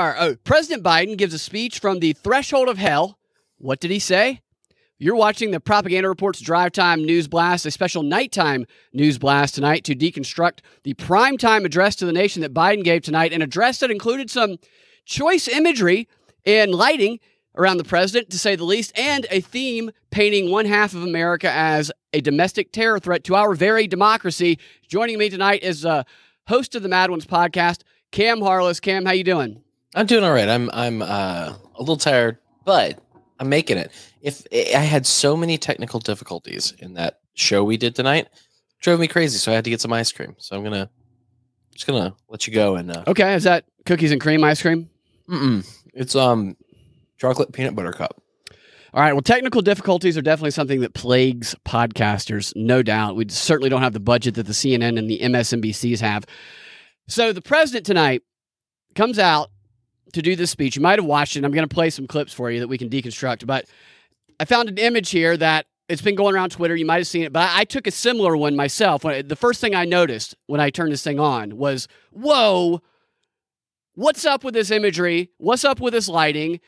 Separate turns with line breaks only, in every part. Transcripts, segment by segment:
Are. Oh, President Biden gives a speech from the threshold of hell. What did he say? You're watching the Propaganda Reports Drive Time News Blast, a special nighttime news blast tonight to deconstruct the primetime address to the nation that Biden gave tonight, an address that included some choice imagery and lighting around the president, to say the least, and a theme painting one half of America as a domestic terror threat to our very democracy. Joining me tonight is a host of the Mad Ones podcast, Cam Harless. Cam, how you doing?
I'm doing all right. I'm I'm uh, a little tired, but I'm making it. If I had so many technical difficulties in that show we did tonight, drove me crazy. So I had to get some ice cream. So I'm gonna just gonna let you go and uh,
Okay, is that cookies and cream ice cream?
mm-mm. it's um chocolate peanut butter cup.
All right. Well, technical difficulties are definitely something that plagues podcasters, no doubt. We certainly don't have the budget that the CNN and the MSNBCs have. So the president tonight comes out to do this speech. You might have watched it. I'm going to play some clips for you that we can deconstruct. But I found an image here that it's been going around Twitter. You might have seen it, but I, took a similar one myself. The first thing I noticed when I turned this thing on was, whoa, what's up with this imagery? What's up with this lighting?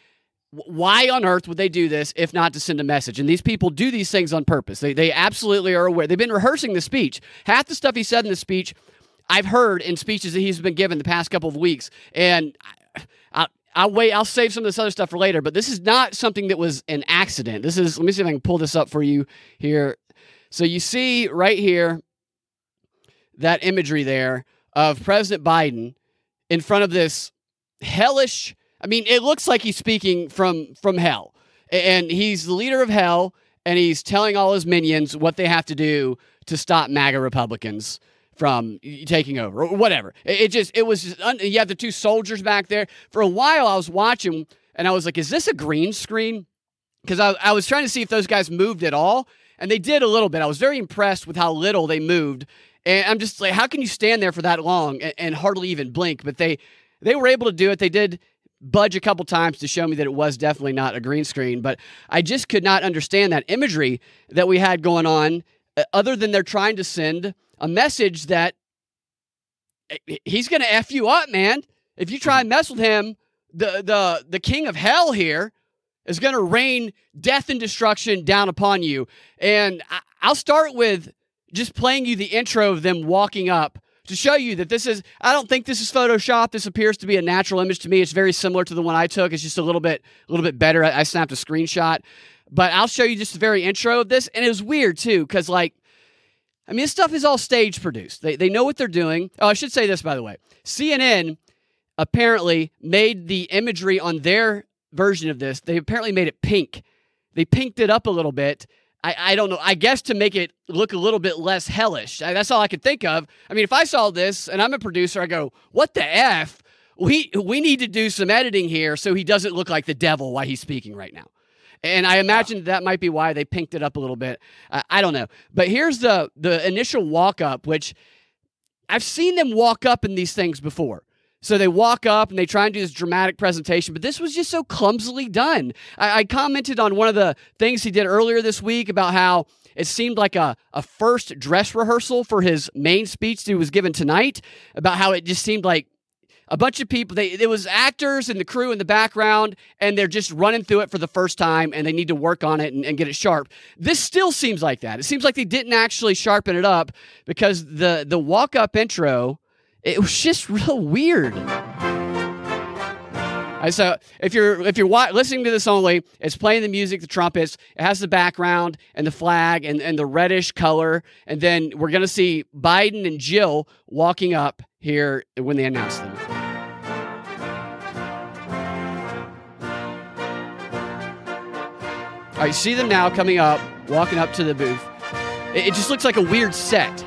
why on earth would they do this if not to send a message? And these people do these things on purpose. They, they absolutely are aware. They've been rehearsing the speech. Half the stuff he said in the speech, I've heard in speeches that he's been given the past couple of weeks. And I'll wait. I'll save some of this other stuff for later. But this is not something that was an accident. This is. Let me see if I can pull this up for you here. So you see right here that imagery there of President Biden in front of this hellish I mean, it looks like he's speaking from from hell, and he's the leader of hell, and he's telling all his minions what they have to do to stop MAGA Republicans from taking over or whatever. It, just it was un- you have the two soldiers back there. For a while, I was watching, and I was like, "Is this a green screen?" Because I, I was trying to see if those guys moved at all, and they did a little bit. I was very impressed with how little they moved. And I'm just like, how can you stand there for that long and, and hardly even blink? But they they were able to do it. They did budge a couple times to show me that it was definitely not a green screen, but I just could not understand that imagery that we had going on, uh, other than they're trying to send a message that eh, he's going to f you up, man. If you try and mess with him, the the the king of hell here is going to rain death and destruction down upon you. And I, I'll start with just playing you the intro of them walking up to show you that this is I don't think this is Photoshop. This appears to be a natural image to me. It's very similar to the one I took. It's just a little bit a little bit better. I, I snapped a screenshot. But I'll show you just the very intro of this. And it was weird too, because like I mean, this stuff is all stage produced. They, they know what they're doing. Oh, I should say this, by the way. CNN apparently made the imagery on their version of this, they apparently made it pink. They pinked it up a little bit I, I don't know. I guess to make it look a little bit less hellish. I, that's all I could think of. I mean, if I saw this and I'm a producer, I go, "What the f? We we need to do some editing here so he doesn't look like the devil while he's speaking right now." And I imagine that might be why they pinked it up a little bit. I, I don't know. But here's the the initial walk up, which I've seen them walk up in these things before. So they walk up and they try and do this dramatic presentation, but this was just so clumsily done. I, I commented on one of the things he did earlier this week about how it seemed like a, a first dress rehearsal for his main speech that he was given tonight, about how it just seemed like a bunch of people they it was actors and the crew in the background and they're just running through it for the first time and they need to work on it and, and, get it sharp this still seems like that it seems like they didn't actually sharpen it up because the the walk up intro it was just real weird. So if you're if you're listening to this only, it's playing the music, the trumpets. It has the background and the flag and, and the reddish color, and then we're gonna see Biden and Jill walking up here when they announce them. Right, see them now coming up, walking up to the booth. It, it just looks like a weird set.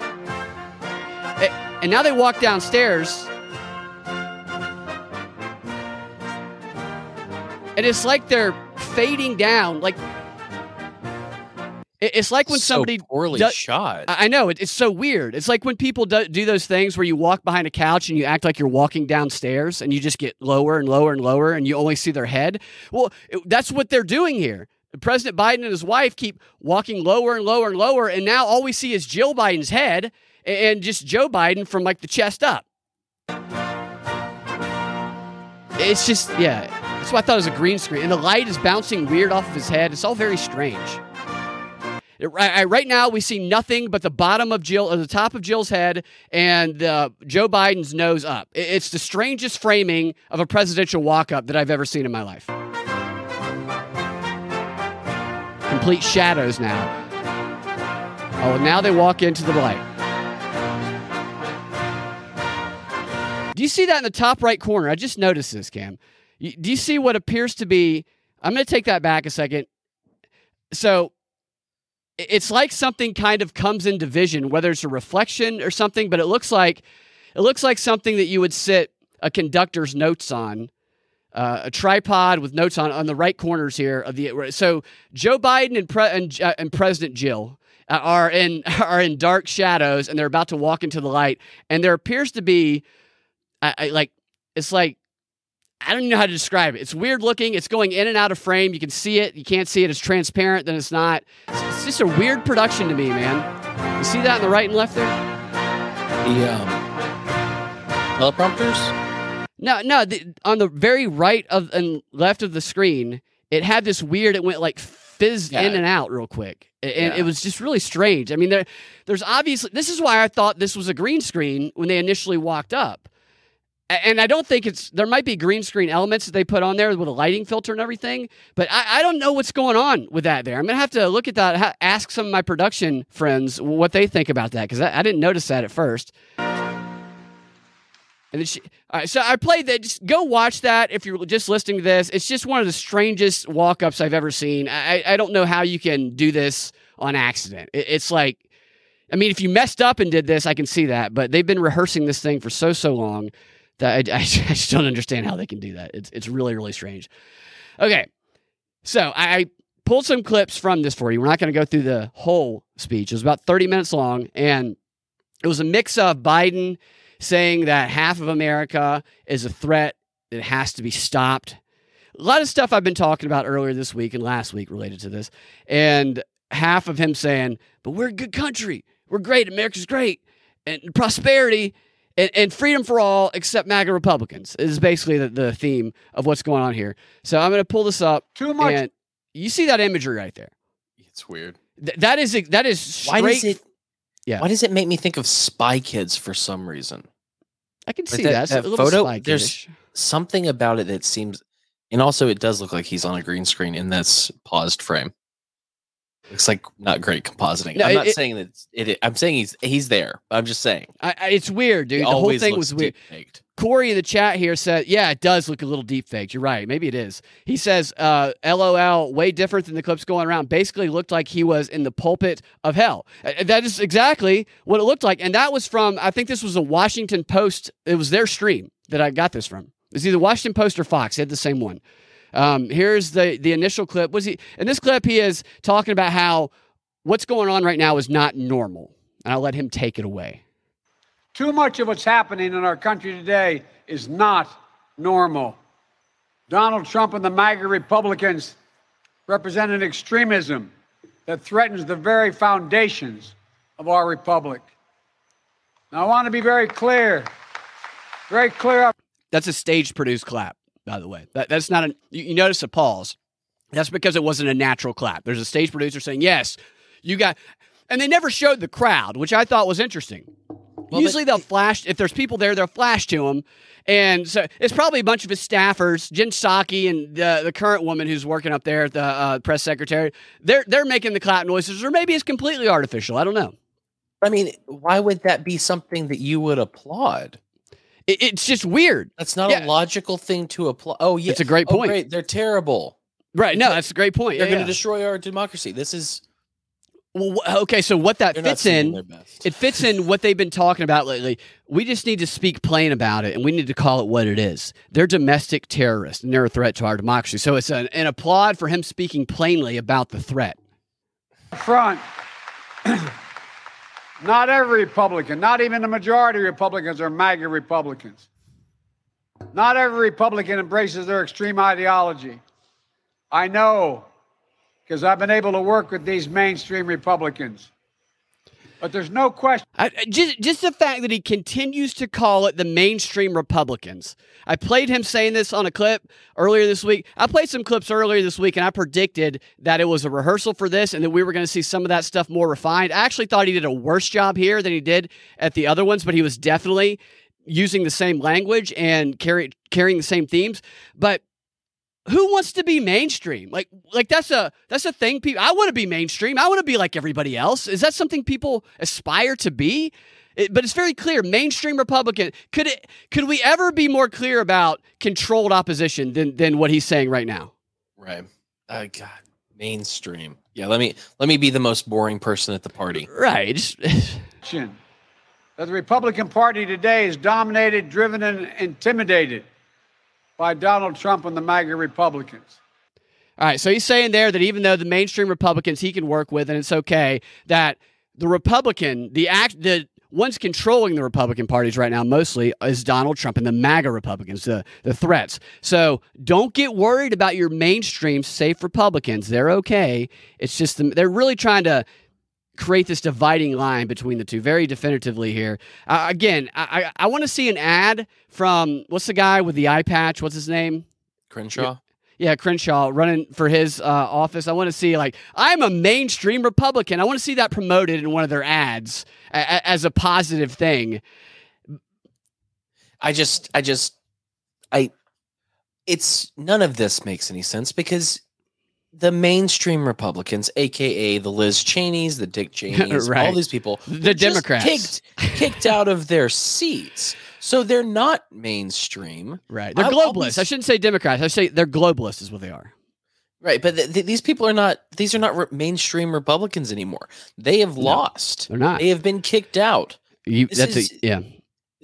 It, and now they walk downstairs. And it's like they're fading down. Like it's like when
so
somebody
poorly
do,
shot.
I know it's so weird. It's like when people do, do, those things where you walk behind a couch and you act like you're walking downstairs, and you just get lower and lower and lower, and you only see their head. Well, it, that's what they're doing here. President Biden and his wife keep walking lower and lower and lower, and now all we see is Jill Biden's head, and just Joe Biden from like the chest up. it's just yeah. That's why I thought it was a green screen, and the light is bouncing weird off of his head. It's all very strange. It- I- right now, we see nothing but the bottom of Jill, or the top of Jill's head, and uh, Joe Biden's nose up. It- It's the strangest framing of a presidential walk-up that I've ever seen in my life. Complete shadows now. Oh, now they walk into the light. Do you see that in the top right corner? I just noticed this, Cam. Do you see what appears to be? I'm going to take that back a second. So it's like something kind of comes into vision, whether it's a reflection or something, but it looks like it looks like something that you would sit a conductor's notes on. Uh, a tripod with notes on on the right corners here of the so Joe Biden and pre, and, uh, and President Jill uh, are in are in dark shadows and they're about to walk into the light and there appears to be I, I like it's like I don't even know how to describe it. It's weird looking. It's going in and out of frame. You can see it. You can't see it. It's transparent. Then it's not. It's, just a weird production to me, man. You see that on the right and left there?
The um, teleprompters.
No, no. The, on the very right of and left of the screen, it had this weird. It went like fizzed
Yeah.
in and out real quick, and
Yeah.
it was just really strange. I mean, there, there's obviously this is why I thought this was a green screen when they initially walked up. And I don't think it's there might be green screen elements that they put on there with a lighting filter and everything, but I, I don't know what's going on with that there. I'm gonna have to look at that, ha- ask some of my production friends what they think about that because I, I didn't notice that at first. And then she, all right, so I played that. Just go watch that if you're just listening to this. It's just one of the strangest walk ups I've ever seen. I, I don't know how you can do this on accident. It, it's like, I mean, if you messed up and did this, I can see that. But they've been rehearsing this thing for so so long that I, I just don't understand how they can do that. It's it's really really strange. Okay, so I, I pulled some clips from this for you. We're not going to go through the whole speech. It was about 30 minutes long, and it was a mix of Biden saying that half of America is a threat that has to be stopped. A lot of stuff I've been talking about earlier this week and last week related to this. And half of him saying, but we're a good country. We're great. America's great. And prosperity and, and freedom for all except MAGA Republicans is basically the, the theme of what's going on here. So I'm going to pull this up.
Too much.
And you see that imagery right there.
It's weird.
Th- that is that is straight.
Why does it?
Yeah.
Why does it make me think of Spy Kids for some reason?
I can
Like
see
that-
that.
That
a little
photo,
Spy
there's- Something about it that seems, and also it does look like he's on a green screen in this paused frame. Looks like not great compositing.
No,
I'm
it-
not
it-
saying that it's, it. I'm saying he's he's there. I'm just saying.
I, I, it's weird, dude.
He
The whole thing was weird.
deep-faked.
Corey in the chat here said, "Yeah, it does look a little deep faked. You're right. Maybe it is." He says, uh, "LOL, way different than the clips going around. Basically, looked like he was in the pulpit of hell. Uh, that is exactly what it looked like, and that was from. I think this was a Washington Post. It was their stream that I got this from. It's either Washington Post or Fox. They had the same one. Um, here's the the initial clip. Was he in this clip? He is talking about how what's going on right now is not normal, and I'll let him take it away."
Too much of what's happening in our country today is not normal. Donald Trump and the MAGA Republicans represent an extremism that threatens the very foundations of our republic. Now, I want to be very clear, very clear up
That's a stage produced clap, by the way. That, that's not a. You, you notice a pause. That's because it wasn't a natural clap. There's a stage producer saying, "Yes, you got," and they never showed the crowd, which I thought was interesting.
but-
Usually they'll flash if there's people there, they'll flash to him, and so it's probably a bunch of his staffers, Jen Psaki and the the current woman who's working up there at the uh, press secretary. They're they're making the clap noises, or maybe it's completely artificial. I don't know.
I mean, why would that be something that you would applaud?
It, it's just weird,
That's not
Yeah.
a logical thing to apply. Oh yeah,
It's a great
Oh,
point.
great. They're terrible.
right? No, that's a great point.
They're
Yeah,
going
yeah.
to destroy our democracy. This is
Well, okay, so what that
they're
fits in, it fits in what they've been talking about lately. We just need to speak plain about it, and we need to call it what it is. They're domestic terrorists, and they're a threat to our democracy. So it's an, an applaud for him speaking plainly about the threat.
front. not every Republican, not even the majority of Republicans are MAGA Republicans. Not every Republican embraces their extreme ideology. I know because I've been able to work with these mainstream Republicans. But there's no question.
I, just, just the fact that he continues to call it the mainstream Republicans. I played him saying this on a clip earlier this week. I played some clips earlier this week, and I predicted that it was a rehearsal for this and that we were going to see some of that stuff more refined. I actually thought he did a worse job here than he did at the other ones, but he was definitely using the same language and carry, carrying the same themes. But who wants to be mainstream? Like like that's a that's a thing people I want to be mainstream. I want to be like everybody else. Is that something people aspire to be? It, but it's very clear mainstream Republican. Could it could we ever be more clear about controlled opposition than than what he's saying right now?
Right. Oh god. Mainstream. Yeah, let me let me be the most boring person at the party.
Right. Just,
that the Republican Party today is dominated, driven, and intimidated by Donald Trump and the MAGA Republicans.
All right, so he's saying there that even though the mainstream Republicans he can work with and it's okay, that the Republican, the act, the ones controlling the Republican parties right now mostly is Donald Trump and the MAGA Republicans, the the threats. So don't get worried about your mainstream safe Republicans; they're okay. It's just the, they're really trying to create this dividing line between the two very definitively here. Uh, again, I, I, I want to see an ad from what's the guy with the eye patch? What's his name?
Crenshaw.
Yeah, Crenshaw running for his uh, office. I want to see like I'm a mainstream Republican. I want to see that promoted in one of their ads a- a- as a positive thing.
I just I just I it's none of this makes any sense because the mainstream Republicans, aka the Liz Cheneys, the Dick Cheneys,
Right.
all these people,
The Democrats.
kicked kicked out of their seats. So they're not mainstream.
Right. They're
be
globalists. shouldn't say Democrats. I say they're globalists is what they are.
Right, but th- th- these people are not these are not re- mainstream Republicans anymore. They have lost.
They're not.
They have been kicked out.
You,
This
that's
is-
a, yeah.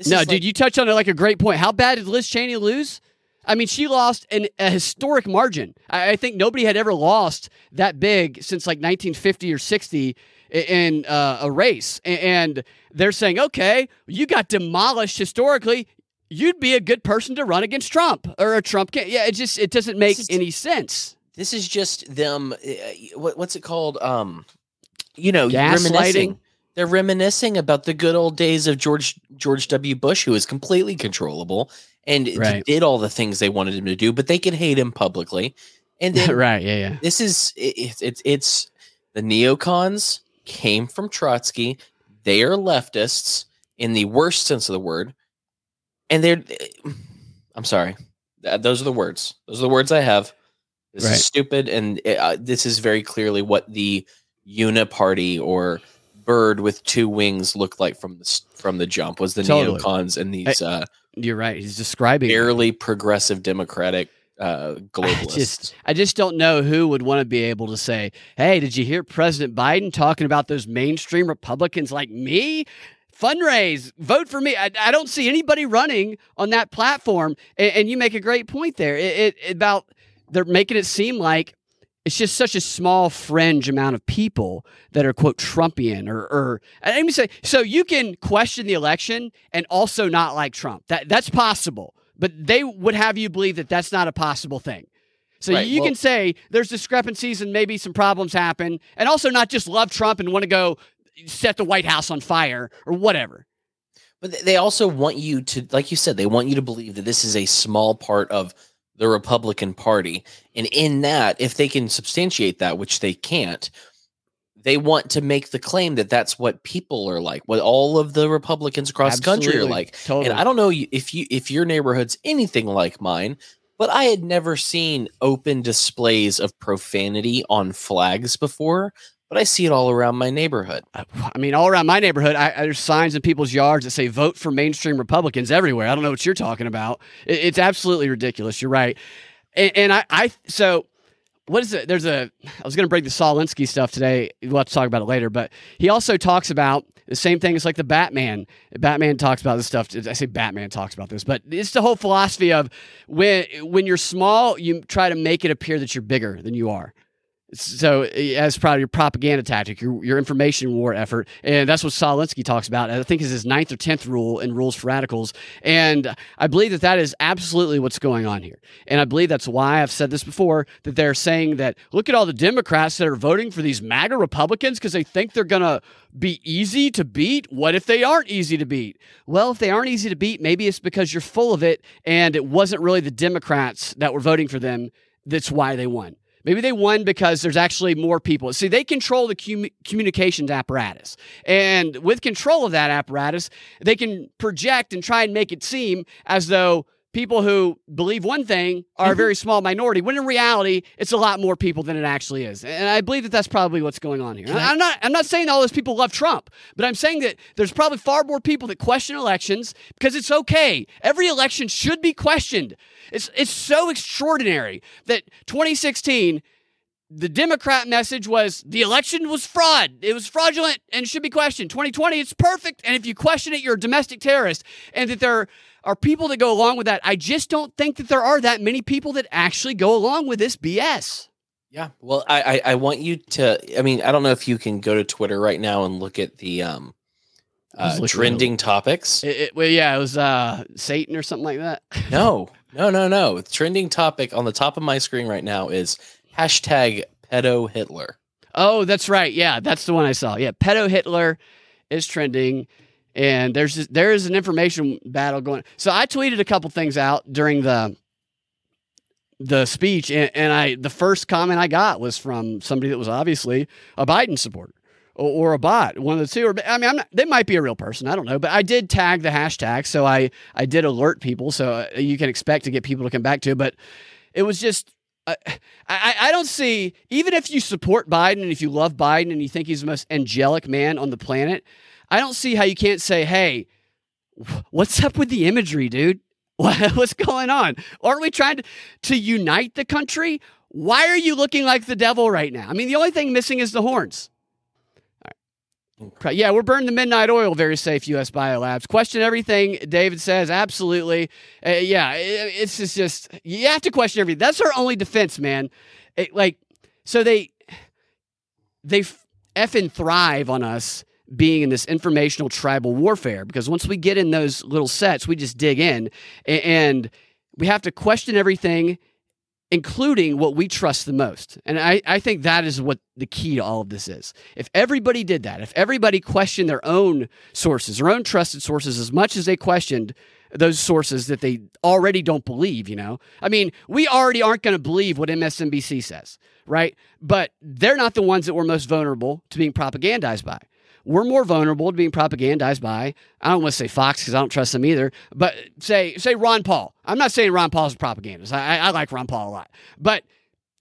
No, dude,
like-
you touched on it like a great point. How bad did Liz Cheney lose? I mean, she lost an, a historic margin. I, I think nobody had ever lost that big since like 1950 or 60 i- in uh, a race. And they're saying, okay, you got demolished historically. You'd be a good person to run against Trump or a Trump. Can- yeah, it just it doesn't make
is-
any sense.
this is just them uh, what, what's it called um you know
Gaslighting?
reminiscing they're reminiscing about the good old days of george george w bush who was completely controllable and
Right.
did all the things they wanted him to do but they could hate him publicly and then
right? Yeah, yeah.
this is it's it's it's the neocons came from trotsky they are leftists in the worst sense of the word and they're i'm sorry those are the words those are the words i have this
Right.
is stupid and uh, this is very clearly what the uniparty or bird with two wings looked like from the from the jump was the
Totally.
neocons and these uh,
You're right. He's describing
barely progressive democratic uh,
I just, I just don't know who would want to be able to say, "Hey, did you hear President Biden talking about those mainstream Republicans like me? Fundraise, vote for me." I, I don't see anybody running on that platform, and, and you make a great point there it, it, about they're making it seem like it's just such a small fringe amount of people that are quote Trumpian or or let me say so you can question the election and also not like Trump. That that's possible, but they would have you believe that that's not a possible thing. So
Right,
you
well-
can say there's discrepancies and maybe some problems happen, and also not just love Trump and want to go set the White House on fire or whatever.
But they also want you to, like you said, they want you to believe that this is a small part of the Republican Party. And in that, if they can substantiate that, which they can't, they want to make the claim that that's what people are like, what all of the Republicans across the country are like.
Totally.
And I don't know if you if your neighborhood's anything like mine, but I had never seen open displays of profanity on flags before. But I see it all around my neighborhood.
I mean, all around my neighborhood, I- there's signs in people's yards that say "Vote for mainstream Republicans" everywhere. I don't know what you're talking about. It, it's absolutely ridiculous. You're right, and, and I, I, so what is it? There's a. I was going to bring the Saul Alinsky stuff today. We'll have to talk about it later, but he also talks about the same thing It's like the Batman. Batman talks about this stuff. I say Batman talks about this, but it's the whole philosophy of when when you're small, you try to make it appear that you're bigger than you are. So eh, as part of your propaganda tactic, your, your information war effort, and that's what Saul Alinsky talks about. I think is his ninth or tenth rule in Rules for Radicals, and I believe that that is absolutely what's going on here. And I believe that's why I've said this before that they're saying that look at all the Democrats that are voting for these MAGA Republicans because they think they're gonna be easy to beat. What if they aren't easy to beat? Well, if they aren't easy to beat, maybe it's because you're full of it, and it wasn't really the Democrats that were voting for them. That's why they won. Maybe they won because there's actually more people. See, they control the com- communications apparatus. And with control of that apparatus, they can project and try and make it seem as though people who believe one thing are mm-hmm. a very small minority, when in reality, it's a lot more people than it actually is. And I believe that that's probably what's going on here. I- I'm not, I'm not saying all those people love Trump, but I'm saying that there's probably far more people that question elections because it's okay. Every election should be questioned. It's it's so extraordinary that 2016 the Democrat message was the election was fraud. It was fraudulent and should be questioned. 2020, it's perfect. And if you question it, you're a domestic terrorist. And that there are people that go along with that. I just don't think that there are that many people that actually go along with this BS.
Yeah. Well, I, I, I want you to, I mean, I don't know if you can go to Twitter right now and look at the, um, uh, trending topics.
It, it, well, yeah, it was uh, Satan or something like that.
no, no, no, no. Trending topic on the top of my screen right now is hashtag pedo Hitler.
Oh, that's right. Yeah, that's the one I saw. Yeah, pedo Hitler is trending, and there's just, there is an information battle going. So I tweeted a couple things out during the the speech, and, and I the first comment I got was from somebody that was obviously a Biden supporter or, a bot, one of the two. Or, I mean, I'm not, they might be a real person. I don't know, but I did tag the hashtag, so I I did alert people, so uh, you can expect to get people to come back to. It, but it was just. Uh, I, I don't see, even if you support Biden and if you love Biden and you think he's the most angelic man on the planet, I don't see how you can't say, hey, what's up with the imagery, dude? What's going on? Aren't we trying to, to unite the country? Why are you looking like the devil right now? I mean, the only thing missing is the horns. Yeah, we're burning the midnight oil. Very safe, U.S. Biolabs. Question everything David says. Absolutely. Uh, yeah, it, it's just, just you have to question everything. That's our only defense, man. It, like, so they they effing thrive on us being in this informational tribal warfare because once we get in those little sets, we just dig in and, we have to question everything including what we trust the most. And I, I think that is what the key to all of this is. If everybody did that, if everybody questioned their own sources, their own trusted sources, as much as they questioned those sources that they already don't believe, you know? I mean, we already aren't going to believe what MSNBC says, right? But they're not the ones that we're most vulnerable to being propagandized by we're more vulnerable to being propagandized by, I don't want to say Fox because I don't trust them either, but say, say Ron Paul. I'm not saying Ron Paul's a propagandist. I, I like Ron Paul a lot. But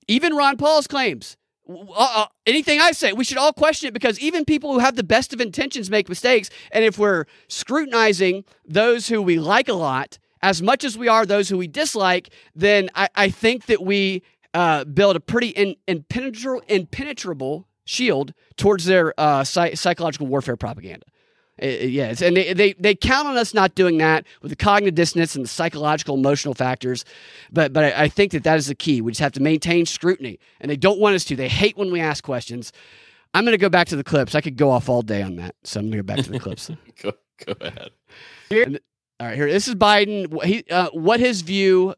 even Ron Paul's claims, uh, uh, anything I say, we should all question it because even people who have the best of intentions make mistakes. And if we're scrutinizing those who we like a lot as much as we are those who we dislike, then I, I think that we uh, build a pretty in, impenetrable, impenetrable shield towards their uh, psych- psychological warfare propaganda. Uh, uh yes, and they, they they count on us not doing that with the cognitive dissonance and the psychological emotional factors, but but I, I, think that that is the key. We just have to maintain scrutiny, and they don't want us to. They hate when we ask questions. I'm going to go back to the clips. I could go off all day on that, so I'm going to go back to the clips.
go go ahead.
And, all right, here. This is Biden. He, uh, what his view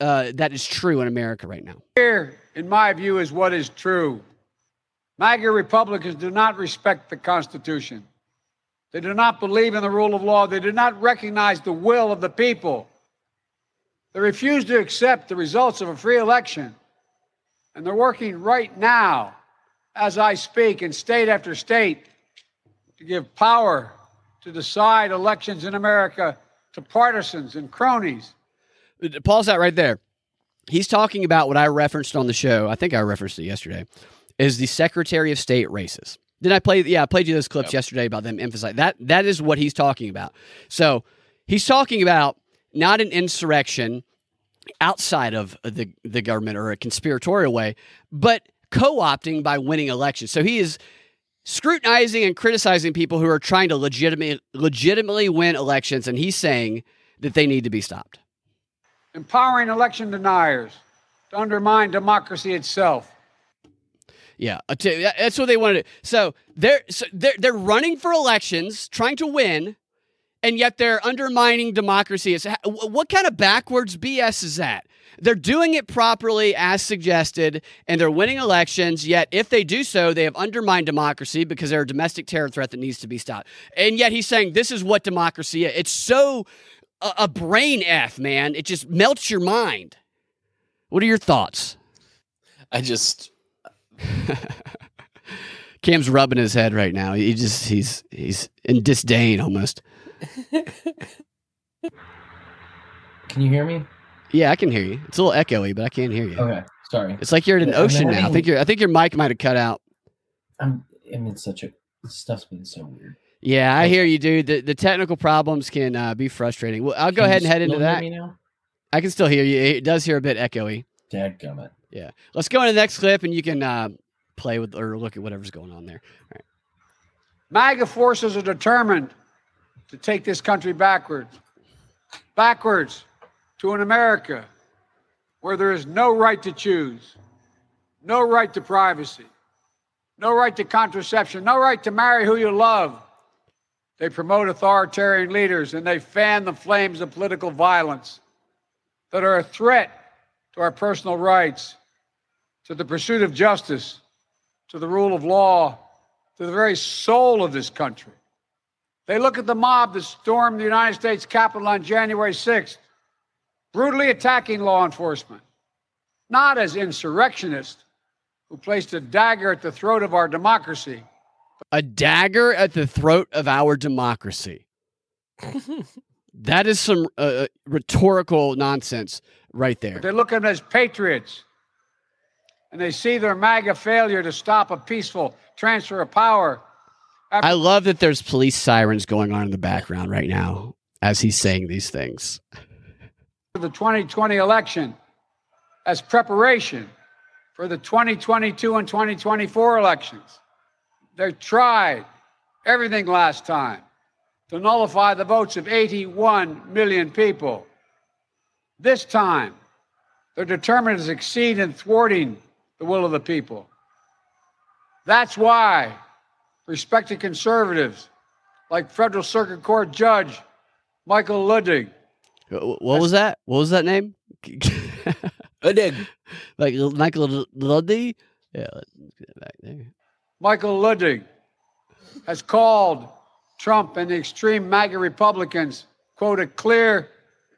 uh, that is true in America right now.
Here, in my view, is what is true. MAGA Republicans do not respect the Constitution. They do not believe in the rule of law. They do not recognize the will of the people. They refuse to accept the results of a free election. And they're working right now, as I speak, in state after state, to give power to decide elections in America to partisans and cronies.
Pause that right there. He's talking about what I referenced on the show. I think I referenced it yesterday is the Secretary of State races. Did I play? Yeah, I played you those clips yep. yesterday about them emphasizing that. That is what he's talking about. So he's talking about not an insurrection outside of the the government or a conspiratorial way, but co-opting by winning elections. So he is scrutinizing and criticizing people who are trying to legitimately legitimately win elections, and he's saying that they need to be stopped.
Empowering election deniers to undermine democracy itself
Yeah, that's what they want to. So they're so they're they're running for elections, trying to win, and yet they're undermining democracy. It's, what kind of backwards BS is that? They're doing it properly as suggested, and they're winning elections. Yet, if they do so, they have undermined democracy because they're a domestic terror threat that needs to be stopped. And yet, he's saying this is what democracy is. It's so a, a brain f, man. It just melts your mind. What are your thoughts?
I just
Cam's rubbing his head right now. He just he's he's in disdain almost.
Can you hear me?
Yeah, I can hear you. It's a little echoey, but I can't hear you.
Okay, sorry.
It's like you're in an ocean now. I think your I think your mic might have cut out.
I'm. I'm in such a. Stuff's been so weird.
Yeah, I hear you, dude. The the technical problems can uh, be frustrating. Well, I'll go
Can
ahead and head into that.
Me now?
I can still hear you. It does hear a bit echoey.
Dadgummit.
Yeah. Let's go into the next clip, and you can uh, play with or look at whatever's going on there.
MAGA forces are determined to take this country backwards, backwards to an America where there is no right to choose, no right to privacy, no right to contraception, no right to marry who you love. They promote authoritarian leaders and they fan the flames of political violence that are a threat to our personal rights, to the pursuit of justice, to the rule of law, to the very soul of this country. They look at the mob that stormed the United States Capitol on January 6th, brutally attacking law enforcement, not as insurrectionists who placed a dagger at the throat of our democracy,
A dagger at the throat of our democracy. that is some uh, rhetorical nonsense right there.
but they look at them as patriots. And they see their MAGA failure to stop a peaceful transfer of power
I love that there's police sirens going on in the background right now as he's saying these things.
for the 2020 election as preparation for the 2022 and 2024 elections. They tried everything last time to nullify the votes of 81 million people. This time, they're determined to succeed in thwarting the will of the people. That's why respected conservatives like Federal Circuit Court Judge Michael Ludwig
Wh- wh- What was that? What was that name?
a dig.
like Michael Luddy? Yeah, let's get back there.
Michael Ludwig has called Trump and the extreme MAGA Republicans, quote, a clear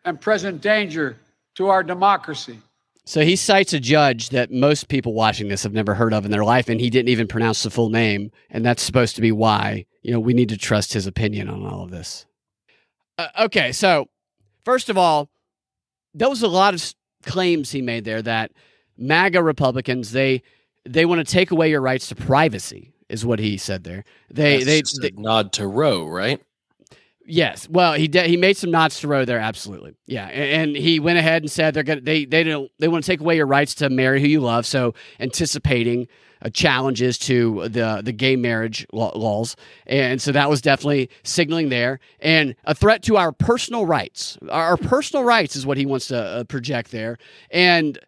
and present danger to our democracy.
So he cites a judge that most people watching this have never heard of in their life, and he didn't even pronounce the full name. And that's supposed to be why, you know, we need to trust his opinion on all of this. Uh, okay, so first of all, there was a lot of claims he made there that MAGA Republicans they they want to take away your rights to privacy, is what he said there. They
That's
they,
just
they
nod to Roe, right?
Yes. Well, he de- he made some nods to Roe there. Absolutely. Yeah. And, and he went ahead and said they're gonna they they don't they want to take away your rights to marry who you love. So anticipating uh, challenges to the the gay marriage laws, and so that was definitely signaling there, and a threat to our personal rights. Our, our personal rights is what he wants to uh, project there, and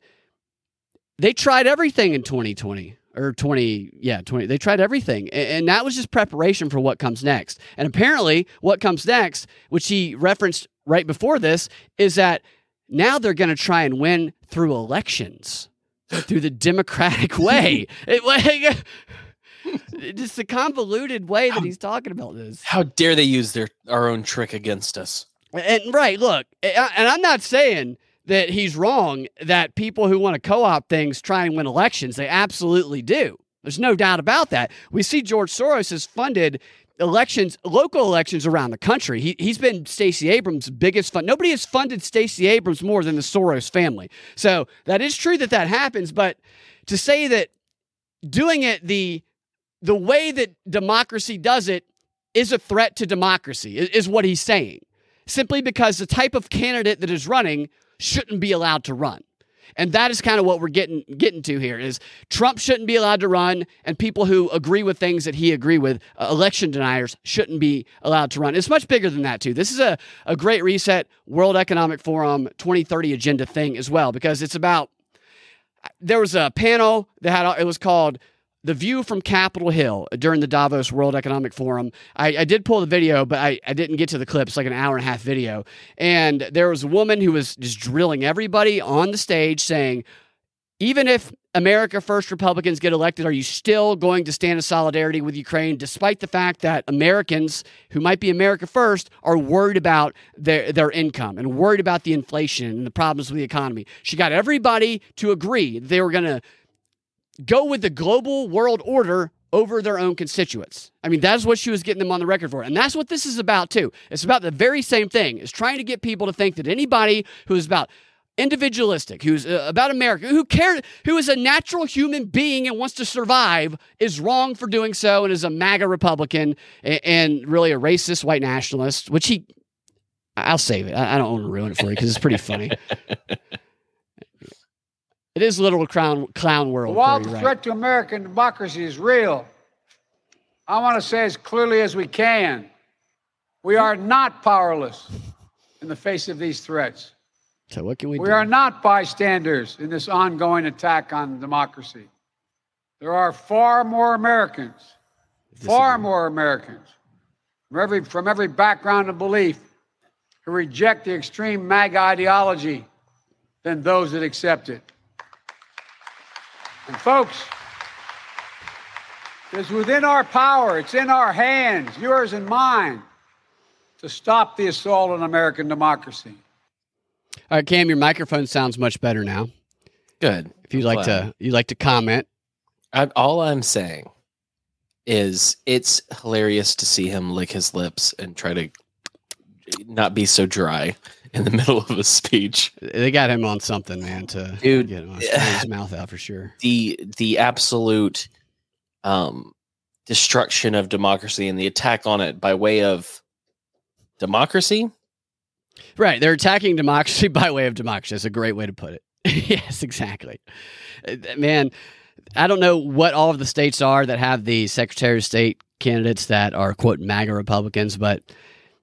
they tried everything in 2020 or 20 yeah 20 they tried everything and, that was just preparation for what comes next. And apparently what comes next which he referenced right before this is that now they're going to try and win through elections through the democratic way. It, like, just the convoluted way that he's talking about this.
How dare they use their our own trick against us?
and right, look, and I'm not saying that he's wrong that people who want to co-opt things try and win elections. They absolutely do. There's no doubt about that. We see George Soros has funded elections, local elections around the country. He, he's been Stacey Abrams' biggest fund. Nobody has funded Stacey Abrams more than the Soros family. So that is true that that happens. But to say that doing it the the way that democracy does it is a threat to democracy, is, is what he's saying simply because the type of candidate that is running shouldn't be allowed to run. And that is kind of what we're getting getting to here is Trump shouldn't be allowed to run and people who agree with things that he agree with, uh, election deniers shouldn't be allowed to run. It's much bigger than that too. This is a, a great reset World Economic Forum 2030 agenda thing as well because it's about there was a panel that had it was called the view from Capitol Hill during the Davos World Economic Forum. I, I did pull the video, but I, I didn't get to the clip. It's like an hour and a half video. And there was a woman who was just drilling everybody on the stage saying, even if America First Republicans get elected, are you still going to stand in solidarity with Ukraine, despite the fact that Americans who might be America First are worried about their, their income and worried about the inflation and the problems with the economy? She got everybody to agree they were going to go with the global world order over their own constituents. I mean, that's what she was getting them on the record for. And that's what this is about, too. It's about the very same thing. It's trying to get people to think that anybody who is about individualistic, who's uh, about America, who cares, who is a natural human being and wants to survive, is wrong for doing so and is a MAGA Republican and, really a racist white nationalist, which he, I'll save it. I don't want to ruin it for you because it's pretty funny. It is literal clown clown world.
While
Corey,
the
right.
threat to American democracy is real, I want to say as clearly as we can we are not powerless in the face of these threats.
So what can we, do?
We
do?
are not bystanders in this ongoing attack on democracy. There are far more Americans, far more Americans from every, from every background and belief who reject the extreme MAGA ideology than those that accept it. And folks, it's within our power, it's in our hands, yours and mine, to stop the assault on American democracy.
All right, Cam, your microphone sounds much better now.
Good.
If you'd like
Glad.
to, you'd like to comment.
I, all I'm saying is it's hilarious to see him lick his lips and try to not be so dry in the middle of a speech.
They got him on something, man, to
Dude,
get him on his mouth out for sure.
The the absolute um, destruction of democracy and the attack on it by way of democracy.
Right, they're attacking democracy by way of democracy. That's a great way to put it. yes, exactly. Uh, Man, I don't know what all of the states are that have the Secretary of State candidates that are quote MAGA Republicans, but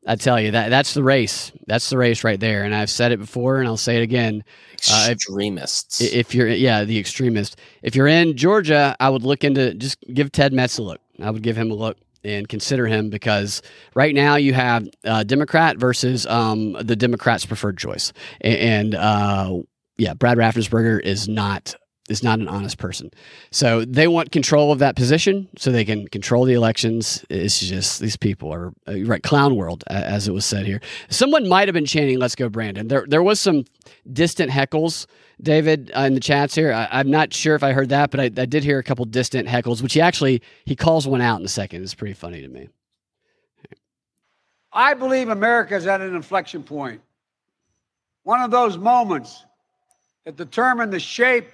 I tell you that that's the race. That's the race right there. And I've said it before, and I'll say it again. Uh, if-
Extremists.
I- If you're, yeah, the extremist. If you're in Georgia, I would look into just give Ted Metz a look. I would give him a look and consider him because right now you have uh, Democrat versus um, the Democrats' preferred choice, A- and uh, yeah, Brad Raffensperger is not is not an honest person. So they want control of that position so they can control the elections. It's just these people are uh, right clown world as it was said here. Someone might have been chanting "Let's go, Brandon." There there was some distant heckles, David, uh, in the chats here. I, I'm not sure if I heard that, but I, I did hear a couple distant heckles, which he actually he calls one out in a second. It's pretty funny to me.
I believe America is at an inflection point. One of those moments that determine the shape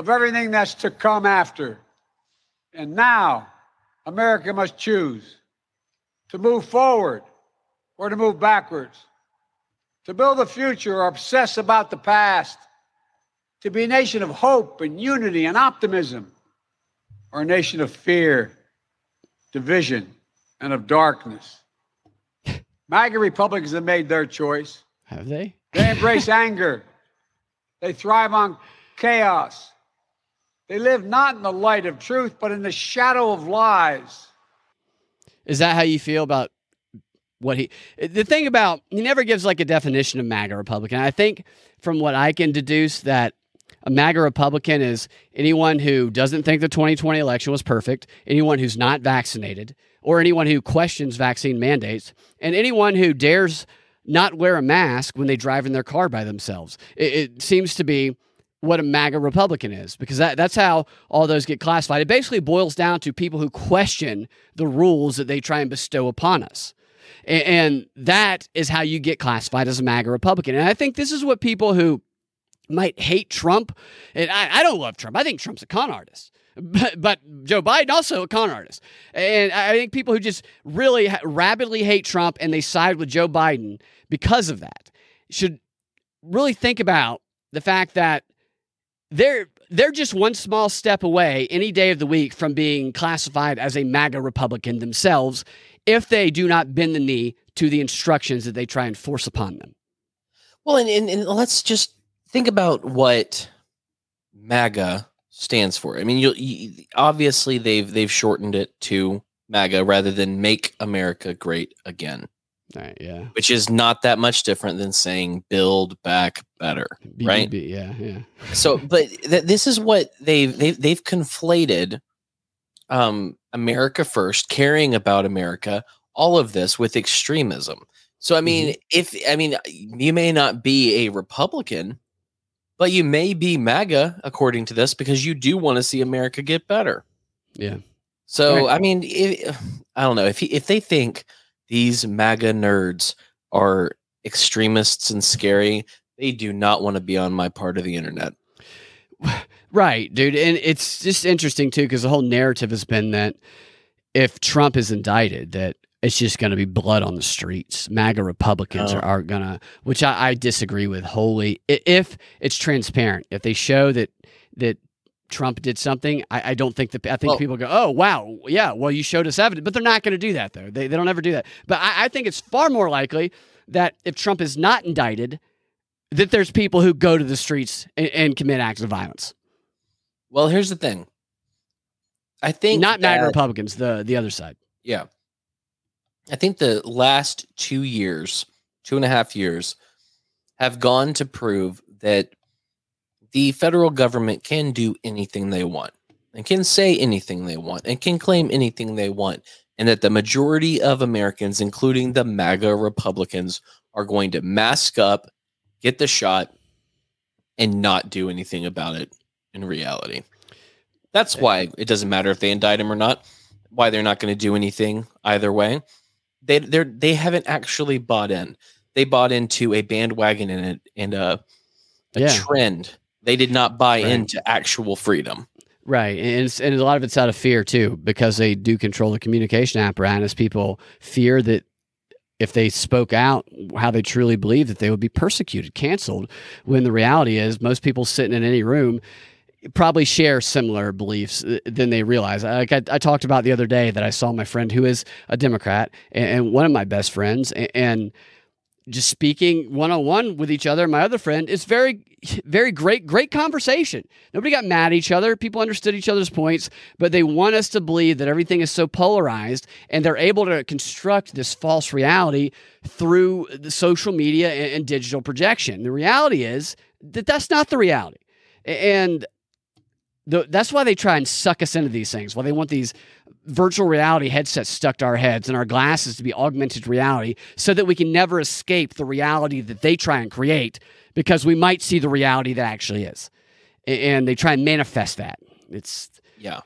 of everything that's to come after. And now, America must choose to move forward or to move backwards, to build a future or obsess about the past, to be a nation of hope and unity and optimism, or a nation of fear, division, and of darkness. MAGA Republicans have made their choice.
Have they?
They embrace anger. They thrive on chaos. They live not in the light of truth, but in the shadow of lies.
Is that how you feel about what he? The thing about he never gives like a definition of MAGA Republican. I think from what I can deduce that a MAGA Republican is anyone who doesn't think the 2020 election was perfect, anyone who's not vaccinated, or anyone who questions vaccine mandates, and anyone who dares not wear a mask when they drive in their car by themselves. It, it seems to be what a MAGA Republican is, because that, that's how all those get classified. It basically boils down to people who question the rules that they try and bestow upon us. A- And, that is how you get classified as a MAGA Republican. And I think this is what people who might hate Trump, and I, I don't love Trump, I think Trump's a con artist. But, but Joe Biden also a con artist, and I think people who just really ha- rapidly hate Trump and they side with Joe Biden because of that should really think about the fact that they're they're just one small step away any day of the week from being classified as a MAGA Republican themselves if they do not bend the knee to the instructions that they try and force upon them.
Well, and, and, and let's just think about what MAGA stands for. I mean, you'll, you obviously they've they've shortened it to MAGA rather than Make America Great Again,
Right, yeah.
which is not that much different than saying Build Back Better. Right.
Yeah, yeah.
So, but th- this is what they've they've they've conflated um, America first, caring about America, all of this with extremism. So, I mean, if I mean, you may not be a Republican, but you may be MAGA according to this because you do want to see America get better.
Yeah.
So,
Right.
I mean, if, I don't know if he, if they think these MAGA nerds are extremists and scary, they do not want to be on my part of the internet.
Right, dude. And it's just interesting too, because the whole narrative has been that if Trump is indicted, that it's just going to be blood on the streets. MAGA Republicans
Oh.
are, are going to, which I, I disagree with wholly. If it's transparent, if they show that that Trump did something, I, I don't think that I think
Well-
people go, oh wow, yeah, well you showed us evidence, but they're not going to do that though. They they don't ever do that. But I, I think it's far more likely that if Trump is not indicted, that there's people who go to the streets and, and commit acts of violence.
Well, here's the thing. I think
not MAGA Republicans, the the other side.
Yeah. I think the last two years, two and a half years, have gone to prove that the federal government can do anything they want and can say anything they want and can claim anything they want. And that the majority of Americans, including the MAGA Republicans, are going to mask up, get the shot, and not do anything about it in reality. That's eh. why it doesn't matter if they indict him or not why they're not going to do anything either way. They they they haven't actually bought in. They bought into a bandwagon in it and a, a
Yeah.
trend. They did not buy
Right.
into actual freedom.
Right, and it's, and a lot of it's out of fear too, because they do control the communication apparatus. People fear that if they spoke out how they truly believe, that they would be persecuted, canceled. When the reality is, most people sitting in any room probably share similar beliefs uh, than they realize. Like I, I talked about the other day that I saw my friend who is a Democrat and, and one of my best friends, and, and just speaking one on one with each other. My other friend is very, very great, great conversation. Nobody got mad at each other. People understood each other's points, but they want us to believe that everything is so polarized and they're able to construct this false reality through the social media and, and digital projection. The reality is that that's not the reality. And the, that's why they try and suck us into these things. Why they want these virtual reality headsets stuck to our heads and our glasses to be augmented reality so that we can never escape the reality that they try and create because we might see the reality that actually is. And they try and manifest that. It's
Yeah.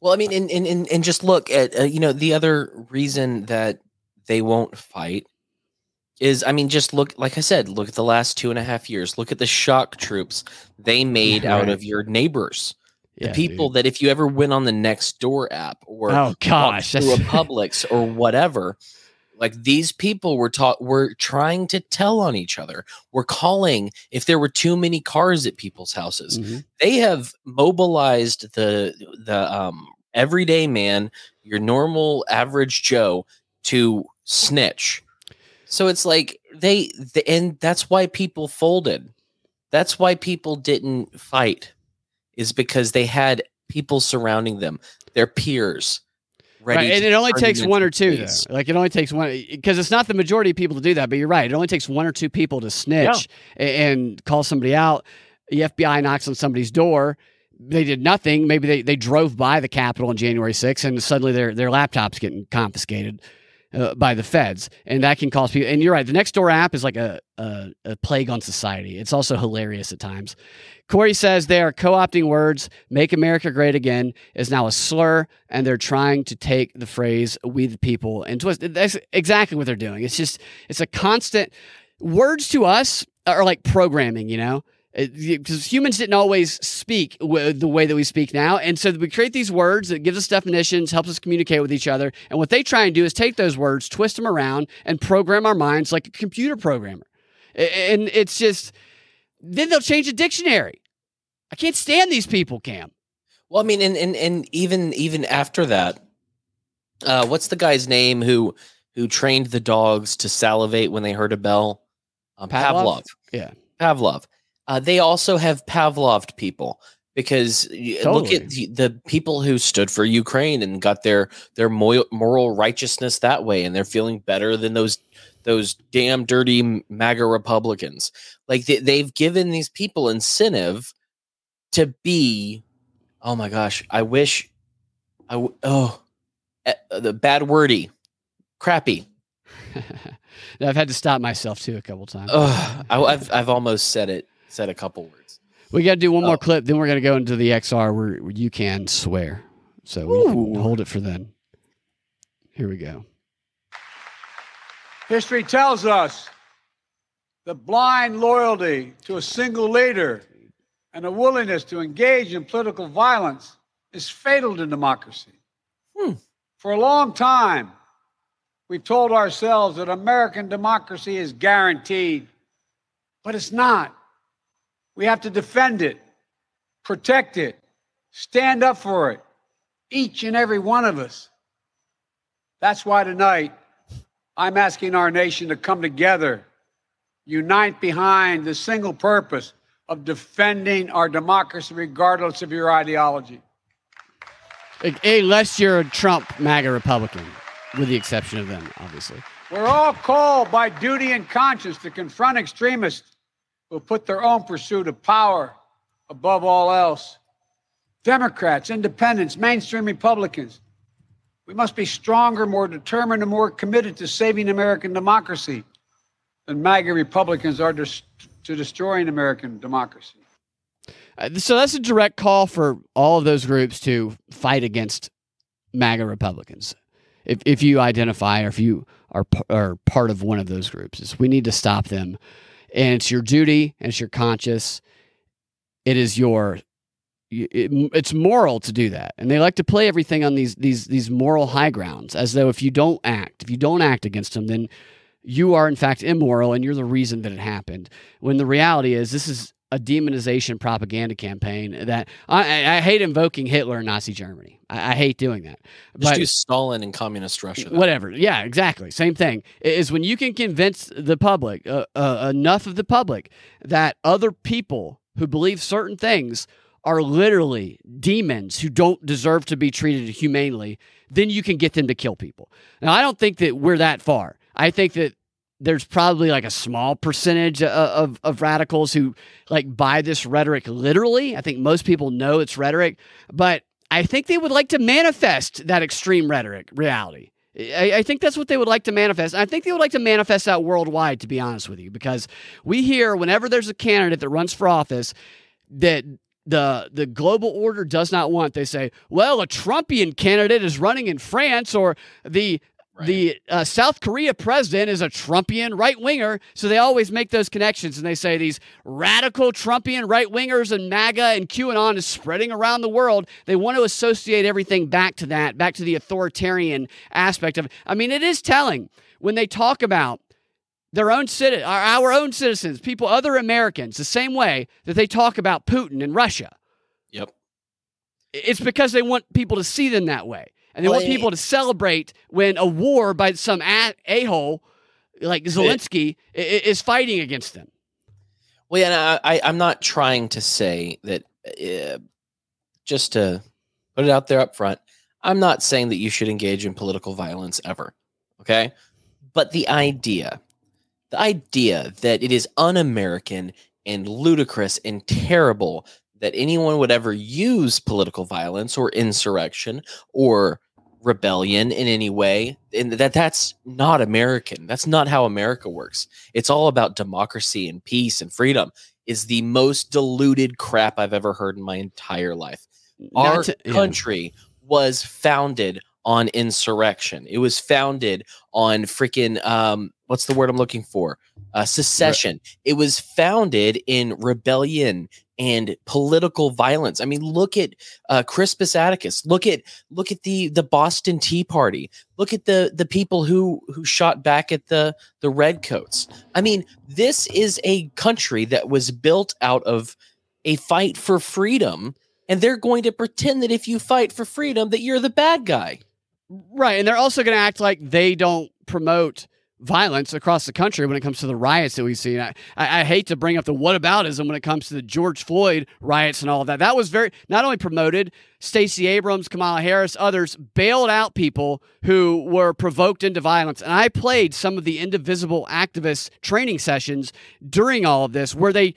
Well, I mean, and and and, just look at uh, you know the other reason that they won't fight is I mean just look like I said look at the last two and a half years look at the shock troops they made out of your neighbors the
yeah,
people
dude.
that if you ever went on the next door app or
Oh gosh,
through a Publix or whatever like these people were taught were trying to tell on each other were calling if there were too many cars at people's houses
Mhm.
they have mobilized the the um everyday man your normal average joe to snitch so it's like they the, and that's why people folded that's why people didn't fight is because they had people surrounding them their peers ready
Right, and it only takes one or two though. Like it only takes one because it's not the majority of people to do that. But you're right; it only takes one or two people to snitch a- and, call somebody out. The FBI knocks on somebody's door. They did nothing. Maybe they, they drove by the Capitol on January 6th and suddenly their their laptops getting confiscated uh, by the feds, and that can cause people. And you're right; the next door app is like a, a a plague on society. It's also hilarious at times. Corey says they are co-opting words. "Make America Great Again" is now a slur, and they're trying to take the phrase "We the People" and twist. That's exactly what they're doing. It's just it's a constant. Words to us are like programming, you know, because humans didn't always speak w- the way that we speak now, and so we create these words that gives us definitions, helps us communicate with each other, and what they try and do is take those words, twist them around, and program our minds like a computer programmer. And it's just then they'll change the dictionary. I can't stand these people, Cam.
Well, I mean, and and and even even after that, uh, what's the guy's name who who trained the dogs to salivate when they heard a bell? Um,
Pavlov?
Pavlov.
Yeah.
Pavlov. Uh, they also have Pavloved people. because y- look at the, the people who stood for Ukraine and got their their moral, righteousness that way, and they're feeling better than those those damn dirty MAGA Republicans. Like they, they've given these people incentive to be. Oh my gosh! I wish. I w- oh, eh, the bad wordy, crappy.
I've had to stop myself too a couple times.
Ugh, I, I've I've almost said it. Said a couple words.
We got to do one more
Oh.
clip, then we're going to go into the XR where, where you can swear. So we can hold it for then. Here we go.
History tells us the blind loyalty to a single leader and a willingness to engage in political violence is fatal to democracy.
Hmm.
For a long time, we've told ourselves that American democracy is guaranteed, but it's not. We have to defend it, protect it, stand up for it, each and every one of us. That's why tonight, I'm asking our nation to come together, unite behind the single purpose of defending our democracy regardless of your ideology.
Unless you're a Trump MAGA Republican, with the exception of them, obviously.
We're all called by duty and conscience to confront extremists who put their own pursuit of power above all else. Democrats, independents, mainstream Republicans. We must be stronger, more determined, and more committed to saving American democracy than MAGA Republicans are to, to destroying American democracy.
Uh, so that's a direct call for all of those groups to fight against MAGA Republicans. If, if you identify or if you are, are part of one of those groups, is we need to stop them. And it's your duty and it's your conscience. It is your it, it's moral to do that. And they like to play everything on these these these moral high grounds as though if you don't act, if you don't act against them, then you are in fact immoral and you're the reason that it happened. When the reality is this is a demonization propaganda campaign that I, I- I hate invoking Hitler and Nazi Germany. I, I hate doing that.
Just
But-
use Stalin and communist Russia. then.
whatever. Yeah, exactly. Same thing. Is when you can convince the public, uh, uh, enough of the public, that other people who believe certain things are literally demons who don't deserve to be treated humanely, then you can get them to kill people. Now, I don't think that we're that far. I think that there's probably like a small percentage of, of, of radicals who like buy this rhetoric literally. I think most people know it's rhetoric, but I think they would like to manifest that extreme rhetoric reality. I, I think that's what they would like to manifest. I think they would like to manifest that worldwide, to be honest with you, because we hear whenever there's a candidate that runs for office that the the global order does not want, they say, well, a Trumpian candidate is running in France, or the the uh, South Korea president is a Trumpian right winger. So they always make those connections and they say these radical Trumpian right wingers and MAGA and QAnon is spreading around the world. They want to associate everything back to that, back to the authoritarian aspect of it. I mean, it is telling when they talk about their own citi- our, our own citizens, people, other Americans, the same way that they talk about Putin and Russia.
Yep.
It's because they want people to see them that way. And they
Well,
want people to celebrate when a war by some a hole like Zelensky i- i- is fighting against them.
Well, yeah, and I, I, I'm not trying to say that. Uh, just to put it out there up front, I'm not saying that you should engage in political violence ever. Okay, but the idea, the idea that it is un-American and ludicrous and terrible that anyone would ever use political violence or insurrection or rebellion in any way and that that's not american. That's not how america works. It's all about democracy and peace and freedom is the most diluted crap i've ever heard in my entire life. Our
to- yeah.
country was founded on insurrection. It was founded on freaking um what's the word i'm looking for? Uh secession. It was founded in rebellion and political violence. I mean look at uh crispus attucks. Look at look at the the boston tea party. Look at the the people who who shot back at the the redcoats. I mean this is a country that was built out of a fight for freedom and they're going to pretend that if you fight for freedom that you're the bad guy
Right. And they're also going to act like they don't promote violence across the country when it comes to the riots that we've seen. I, I, I hate to bring up the whataboutism when it comes to the George Floyd riots and all of that. That was very not only promoted, Stacey Abrams, Kamala Harris, others bailed out people who were provoked into violence. And I played some of the indivisible activist training sessions during all of this where they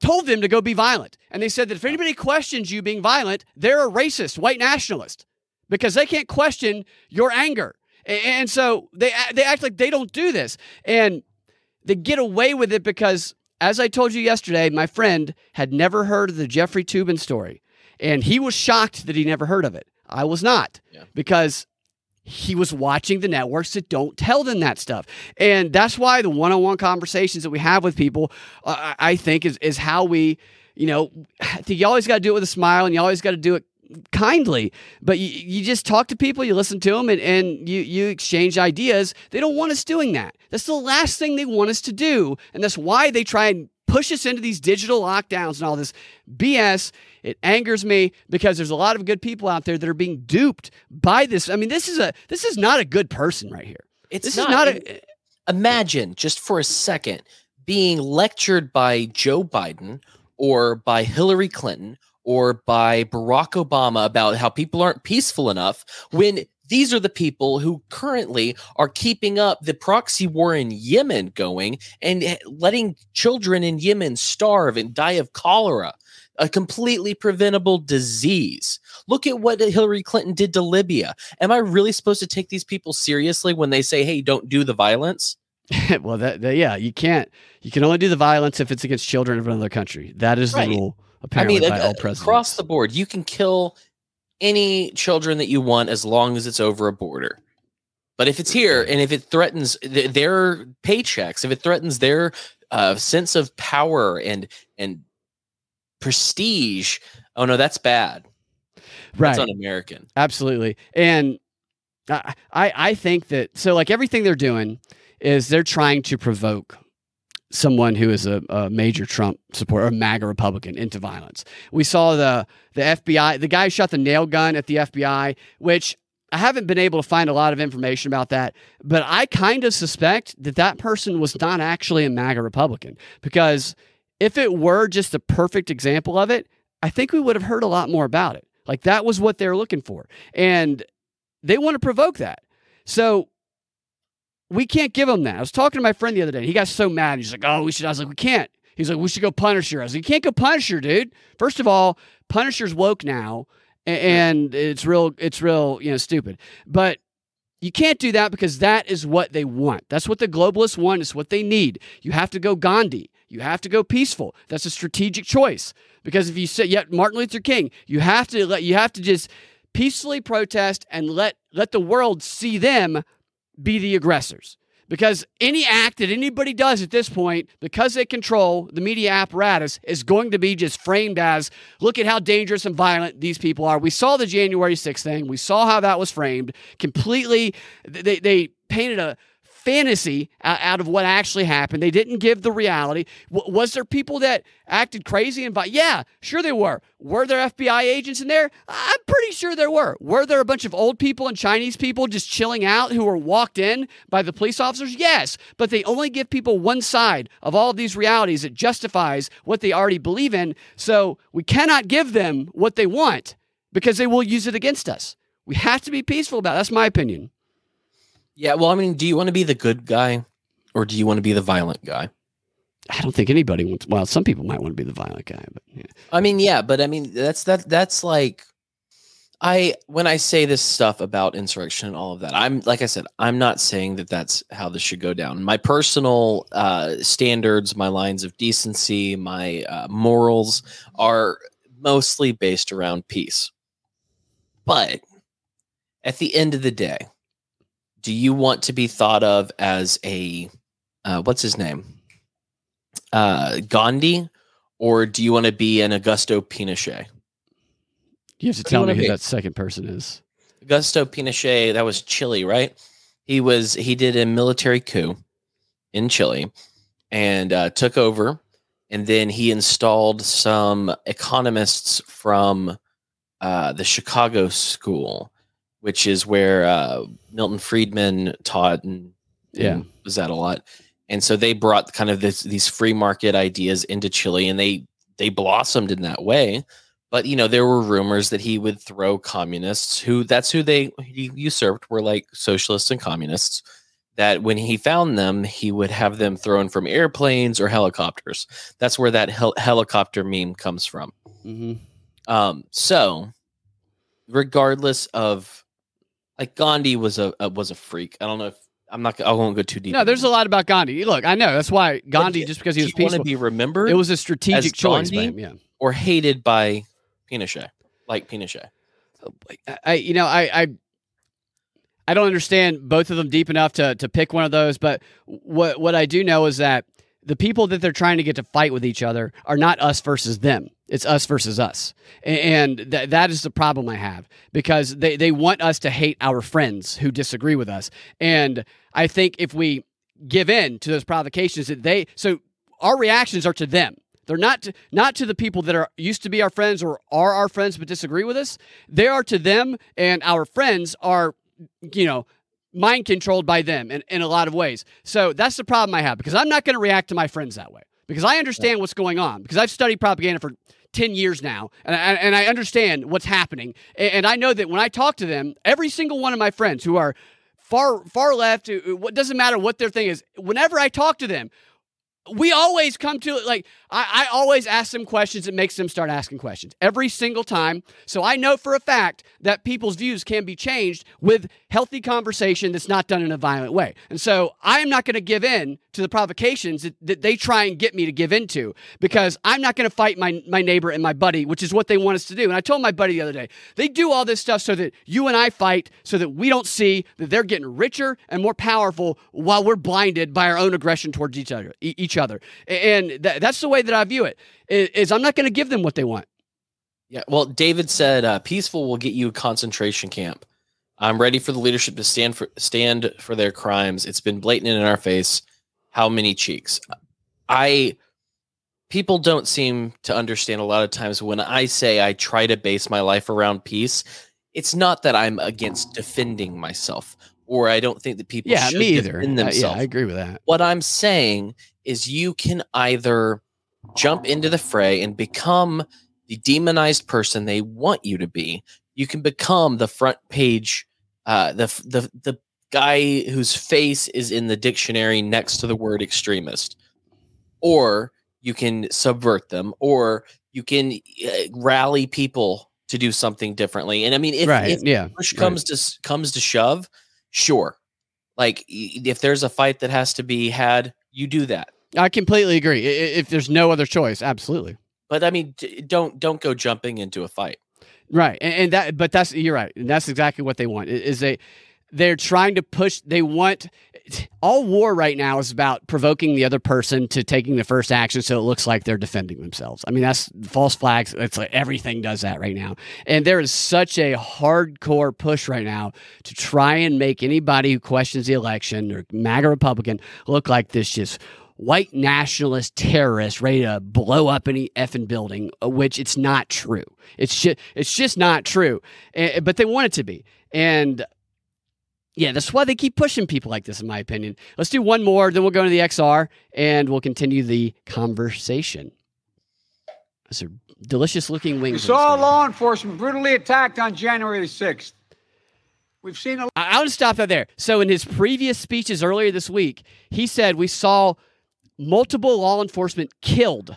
told them to go be violent. And they said that if anybody questions you being violent, they're a racist, white nationalist, because they can't question your anger. And so they they act like they don't do this, and they get away with it because, as I told you yesterday, my friend had never heard of the Jeffrey Toobin story, and he was shocked that he never heard of it. I was not
Yeah.
because he was watching the networks that don't tell them that stuff, and that's why the one-on-one conversations that we have with people, uh, I I think, is is how we, you know, I think you always got to do it with a smile, and you always got to do it kindly but you, you just talk to people you listen to them and, and you, you exchange ideas. They don't want us doing that. That's the last thing they want us to do and that's why they try and push us into these digital lockdowns and all this bs it angers me because there's a lot of good people out there that are being duped by this. I mean this is a this is not a good person right here.
It's
this
not,
is not. a
imagine just for a second being lectured by Joe Biden or by Hillary Clinton or by Barack Obama about how people aren't peaceful enough when these are the people who currently are keeping up the proxy war in Yemen going and letting children in Yemen starve and die of cholera, a completely preventable disease. Look at what Hillary Clinton did to Libya. Am I really supposed to take these people seriously when they say, hey, don't do the violence?
well that, that- yeah you can't you can only do the violence if it's against children of another country that is
Right.
the rule apparently by
uh,
all
uh,
presidents
across the board, you can kill any children that you want as long as it's over a border. But if it's here and if it threatens th- their paychecks, if it threatens their uh, sense of power and and prestige, oh no, that's bad.
right
That's un-American.
Absolutely. And I, I I think that so like everything they're doing is they're trying to provoke someone who is a, a major Trump supporter, a MAGA Republican, into violence. We saw the the FBI, the guy shot the nail gun at the FBI, which I haven't been able to find a lot of information about that, but I kind of suspect that that person was not actually a MAGA Republican because if it were just a perfect example of it, I think we would have heard a lot more about it. Like that was what they were looking for. And they want to provoke that. So we can't give them that. I was talking to my friend the other day. He got so mad. He's like, oh, we should. I was like, we can't. He's like, we should go Punisher. I was like, you can't go Punisher, dude. First of all, Punisher's woke now, and it's real, it's real, you know, stupid. But you can't do that because that is what they want. That's what the globalists want. It's what they need. You have to go Gandhi. You have to go peaceful. That's a strategic choice. Because if you say, yeah, Martin Luther King, you have to let, you have to just peacefully protest and let let the world see them be the aggressors. Because any act that anybody does at this point, because they control the media apparatus, is going to be just framed as look at how dangerous and violent these people are. We saw the January 6th thing. We saw how that was framed. Completely, they, they painted a fantasy o- out of what actually happened. They didn't give the reality. W- was there people that acted crazy and vi- yeah, sure they were. Were there FBI agents in there? I'm pretty sure there were. Were there a bunch of old people and Chinese people just chilling out who were walked in by the police officers? Yes, but they only give people one side of all of these realities that justifies what they already believe in. So we cannot give them what they want because they will use it against us. We have to be peaceful about it. That's my opinion.
Yeah, well, I mean, do you want to be the good guy or do you want to be the violent guy?
I don't think anybody wants. Well, some people might want to be the violent guy, but yeah.
I mean, yeah, but I mean, that's that that's like I when I say this stuff about insurrection and all of that, I'm like I said, I'm not saying that that's how this should go down. My personal uh, standards, my lines of decency, my uh, morals are mostly based around peace. But at the end of the day, do you want to be thought of as a uh, what's his name, uh, Gandhi, or do you want to be an Augusto Pinochet?
you have to
What
tell me who
be?
that second person is.
Augusto Pinochet, that was Chile, right? He was he did a military coup in Chile and uh, took over, and then he installed some economists from uh, the Chicago School, which is where uh, Milton Friedman taught and,
Yeah.
and Zed a lot, and so they brought kind of this these free market ideas into Chile, and they they blossomed in that way. But you know, there were rumors that he would throw communists, who that's who they he usurped, were like socialists and communists. That when he found them, he would have them thrown from airplanes or helicopters. That's where that hel- helicopter meme comes from.
hmm
Um, so regardless of like Gandhi was a, a was a freak. I don't know if I'm not. I won't go too deep.
No, there's a lot about Gandhi. Look, I know that's why Gandhi, just because he was
Do to
peaceful,
be remembered
it was a strategic choice. him, yeah.
or hated by Pinochet, like Pinochet.
I- I, you know, I, I, I don't understand both of them deep enough to to pick one of those. But what what I do know is that the people that they're trying to get to fight with each other are not us versus them. It's us versus us, and th- that is the problem I have because they they want us to hate our friends who disagree with us, and I think if we give in to those provocations that they so our reactions are to them. They're not to, not to the people that are used to be our friends or are our friends but disagree with us. They are to them, and our friends are, you know, mind controlled by them in, in a lot of ways. So that's the problem I have because I'm not going to react to my friends that way because I understand what's going on because I've studied propaganda for 10 years now and I, and I understand what's happening. And, I know that when I talk to them, every single one of my friends who are far far left, uh, uh, what doesn't matter what their thing is, whenever I talk to them, we always come to like I, I always ask them questions that makes them start asking questions every single time so i know for a fact that people's views can be changed with healthy conversation that's not done in a violent way and so i am not going to give in to the provocations that, that they try and get me to give into because i'm not going to fight my, my neighbor and my buddy which is what they want us to do and i told my buddy the other day they do all this stuff so that you and i fight so that we don't see that they're getting richer and more powerful while we're blinded by our own aggression towards each other each other and th- that's the way that i view it is i'm not going to give them what they want
Yeah. Well, David said, uh, "Peaceful will get you a concentration camp." I'm ready for the leadership to stand for stand for their crimes. It's been blatant in our face. How many cheeks? I people don't seem to understand a lot of times when I say I try to base my life around peace. It's not that I'm against defending myself, or I don't think that people
yeah
should
me either
defend
Uh, yeah
themselves
i agree with that
what I'm saying is you can either jump into the fray and become the demonized person they want you to be. You can become the front page, uh, the the the guy whose face is in the dictionary next to the word extremist, or you can subvert them, or you can uh, rally people to do something differently. And I mean, if,
right
if
yeah
push
right.
comes to comes to shove, sure. Like if there's a fight that has to be had, you do that.
i completely agree if there's no other choice absolutely
But I mean, don't don't go jumping into a fight.
Right, and, and that, but that's you're right, and that's exactly what they want. Is they they're trying to push. They want all war right now is about provoking the other person to taking the first action, so it looks like they're defending themselves. I mean, that's false flags. It's like everything does that right now, and there is such a hardcore push right now to try and make anybody who questions the election or MAGA Republican look like this just white nationalist terrorist ready to blow up any effing building, which it's not true. It's just it's just not true. Eh, but they want it to be. And yeah, that's why they keep pushing people like this, in my opinion. Let's do one more, then we'll go to the XR and we'll continue the conversation. Those are delicious looking wings.
We saw law enforcement brutally attacked on January 6th. We've seen a
I, I want to stop that there. So, in his previous speeches earlier this week, he said we saw multiple law enforcement killed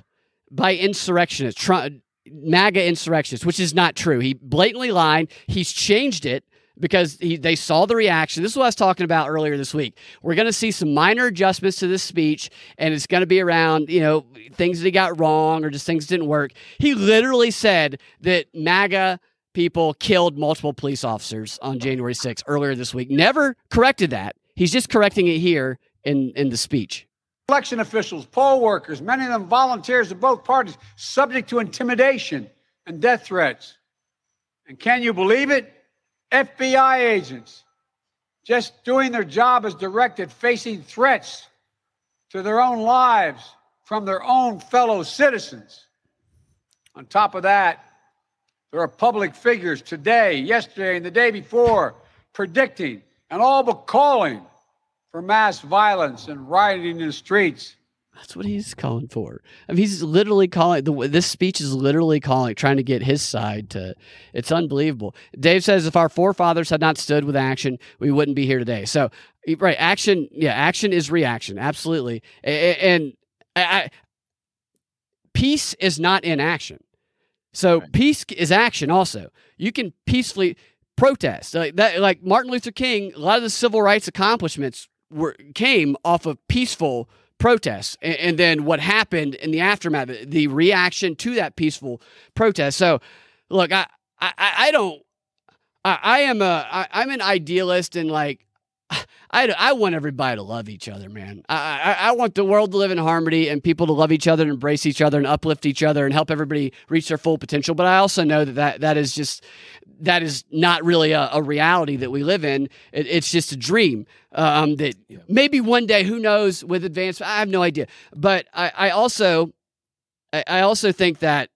by insurrectionists, tr- MAGA insurrectionists, which is not true. He blatantly lied. He's changed it because he, they saw the reaction. This is what I was talking about earlier this week. We're going to see some minor adjustments to this speech, and it's going to be around, you know, things that he got wrong or just things didn't work. He literally said that MAGA people killed multiple police officers on January 6th earlier this week. Never corrected that. He's just correcting it here in, in the speech.
election officials, poll workers, many of them volunteers of both parties, subject to intimidation and death threats. And can you believe it? FBI agents just doing their job as directed, facing threats to their own lives from their own fellow citizens. On top of that, there are public figures today, yesterday, and the day before predicting and all but calling for mass violence and rioting in the streets.
That's what he's calling for. I mean, he's literally calling the this speech is literally calling, trying to get his side to. It's unbelievable. Dave says if our forefathers had not stood with action, we wouldn't be here today. So, right, action, yeah, action is reaction, absolutely. And, I, peace is not in action. So right. peace is action. Also, you can peacefully protest like that. Like Martin Luther King, a lot of the civil rights accomplishments were came off of peaceful protests. And, and, then what happened in the aftermath the reaction to that peaceful protest. So look i i, I don't I, I am a I, i'm an idealist and like I, I want everybody to love each other, man. I, I, I want the world to live in harmony and people to love each other and embrace each other and uplift each other and help everybody reach their full potential. But I also know that that, that is just that is not really a, a reality that we live in. It, it's just a dream um, that maybe one day, who knows, with advanced, I have no idea. But I, I also, I, I also think that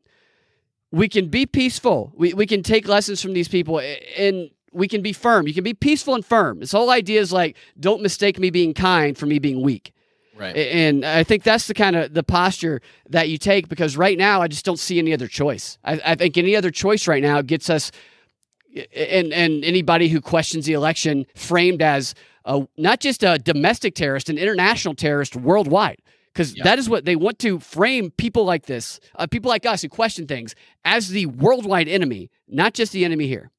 we can be peaceful. We, we can take lessons from these people and we can be firm. You can be peaceful and firm. This whole idea is like, don't mistake me being kind for me being weak.
Right.
And I think that's the kind of the posture that you take because right now I just don't see any other choice. I, I think any other choice right now gets us and and anybody who questions the election framed as a, not just a domestic terrorist, an international terrorist worldwide. Because yep. that is what they want to frame people like this, uh, people like us who question things, as the worldwide enemy, not just the enemy here.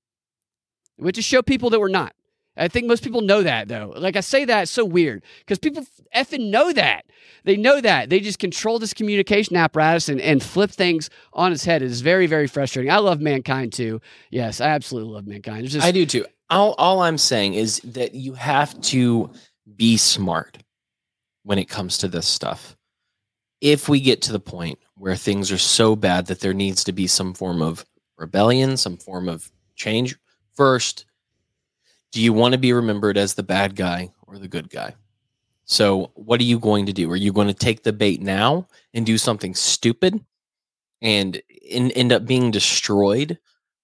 Which is show people that we're not. I think most people know that though. Like I say that, it's so weird because people effing know that. They know that. They just control this communication apparatus and, and flip things on its head. It is very, very frustrating. I love mankind too. Yes, I absolutely love mankind.
Just, I do too. All, all I'm saying is that you have to be smart when it comes to this stuff. If we get to the point where things are so bad that there needs to be some form of rebellion, some form of change, first, do you want to be remembered as the bad guy or the good guy? So, what are you going to do? Are you going to take the bait now and do something stupid and in, end up being destroyed,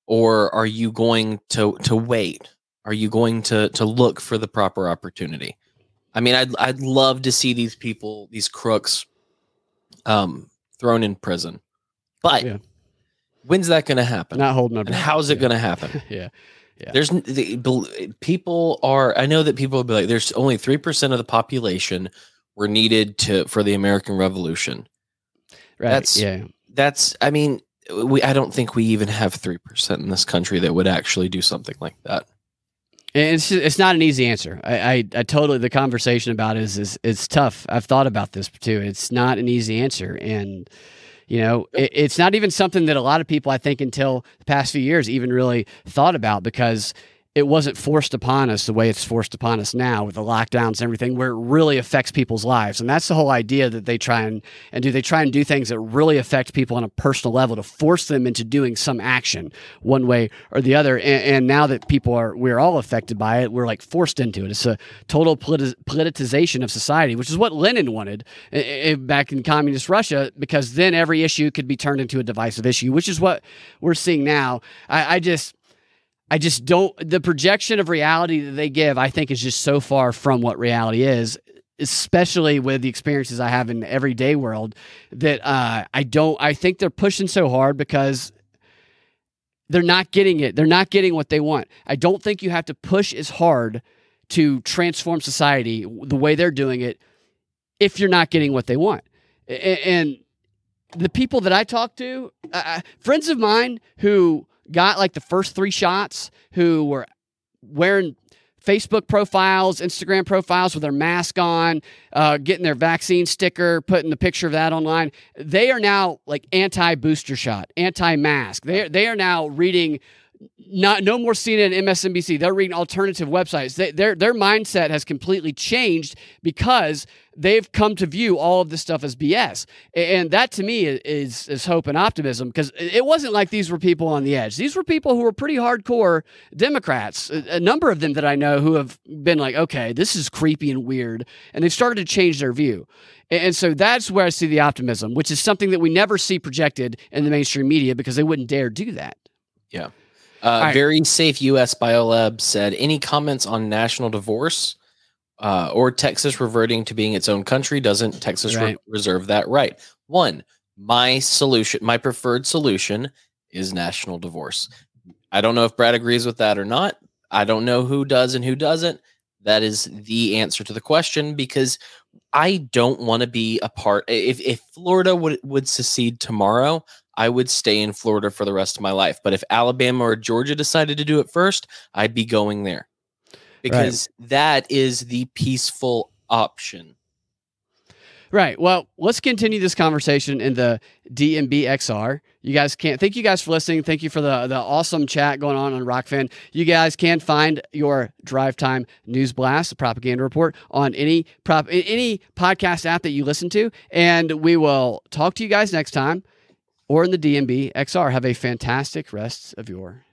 or are you going to to wait? Are you going to to look for the proper opportunity? I mean, I'd I'd love to see these people, these crooks, um, thrown in prison, but yeah. when's that going to happen?
Not holding up.
And how's it yeah. going to happen?
yeah. Yeah.
There's the, people are. I know that people will be like, "There's only three percent of the population were needed to for the American Revolution."
Right. That's yeah.
That's. I mean, we. I don't think we even have three percent in this country that would actually do something like that.
It's it's not an easy answer. I, I, I totally the conversation about it is is it's tough. I've thought about this too. It's not an easy answer, and you know, it, it's not even something that a lot of people, I think, until the past few years, even really thought about because it wasn't forced upon us the way it's forced upon us now with the lockdowns and everything, where it really affects people's lives. And that's the whole idea that they try and, and do. They try and do things that really affect people on a personal level to force them into doing some action one way or the other. And, and now that people are, we're all affected by it, we're like forced into it. It's a total politi- politicization of society, which is what Lenin wanted eh, eh, eh, back in communist Russia, because then every issue could be turned into a divisive issue, which is what we're seeing now. I, I just, I just don't. The projection of reality that they give, I think, is just so far from what reality is, especially with the experiences I have in the everyday world. That uh, I don't. I think they're pushing so hard because they're not getting it. They're not getting what they want. I don't think you have to push as hard to transform society the way they're doing it if you're not getting what they want. And the people that I talk to, uh, friends of mine who got like the first three shots who were wearing Facebook profiles, Instagram profiles with their mask on, uh, getting their vaccine sticker, putting the picture of that online. They are now like anti booster shot, anti mask. They, they are now reading not no more CNN, MSNBC. They're reading alternative websites. They, their their mindset has completely changed because they've come to view all of this stuff as BS. And that to me is is hope and optimism because it wasn't like these were people on the edge. These were people who were pretty hardcore Democrats. A, a number of them that I know who have been like, okay, this is creepy and weird, and they've started to change their view. And so that's where I see the optimism, which is something that we never see projected in the mainstream media because they wouldn't dare do that.
Yeah. Uh, right. Very safe US Biolab said, any comments on national divorce? uh, or Texas reverting to being its own country, doesn't Texas re- reserve that right? One, my solution, my preferred solution is national divorce. I don't know if Brad agrees with that or not. I don't know who does and who doesn't. That is the answer to the question because I don't want to be a part. If if Florida would would secede tomorrow, I would stay in Florida for the rest of my life. But if Alabama or Georgia decided to do it first, I'd be going there because that is the peaceful option.
Right. Well, let's continue this conversation in the DNB XR. You guys can't. thank you guys for listening. Thank you for the the awesome chat going on on Rokfin. You guys can find your Drive Time News Blast, the propaganda report, on any prop any podcast app that you listen to, and we will talk to you guys next time, or in the DNB XR. Have a fantastic rest of your.